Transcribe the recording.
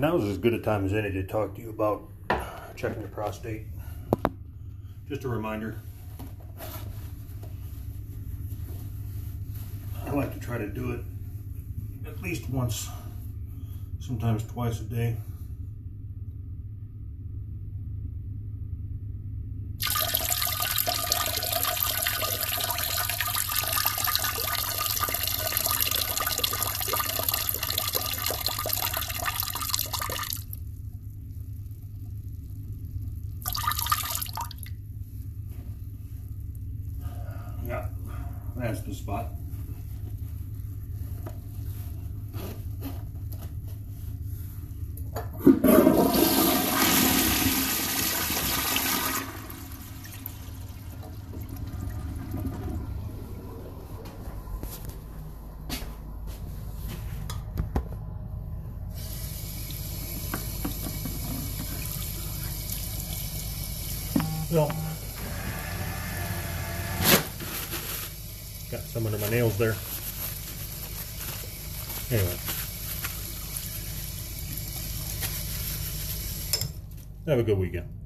Now is as good a time as any to talk to you about uh, checking your prostate. Just a reminder. I like to try to do it at least once, sometimes twice a day. That's the spot. Well, got some under my nails there. Anyway. Have a good weekend.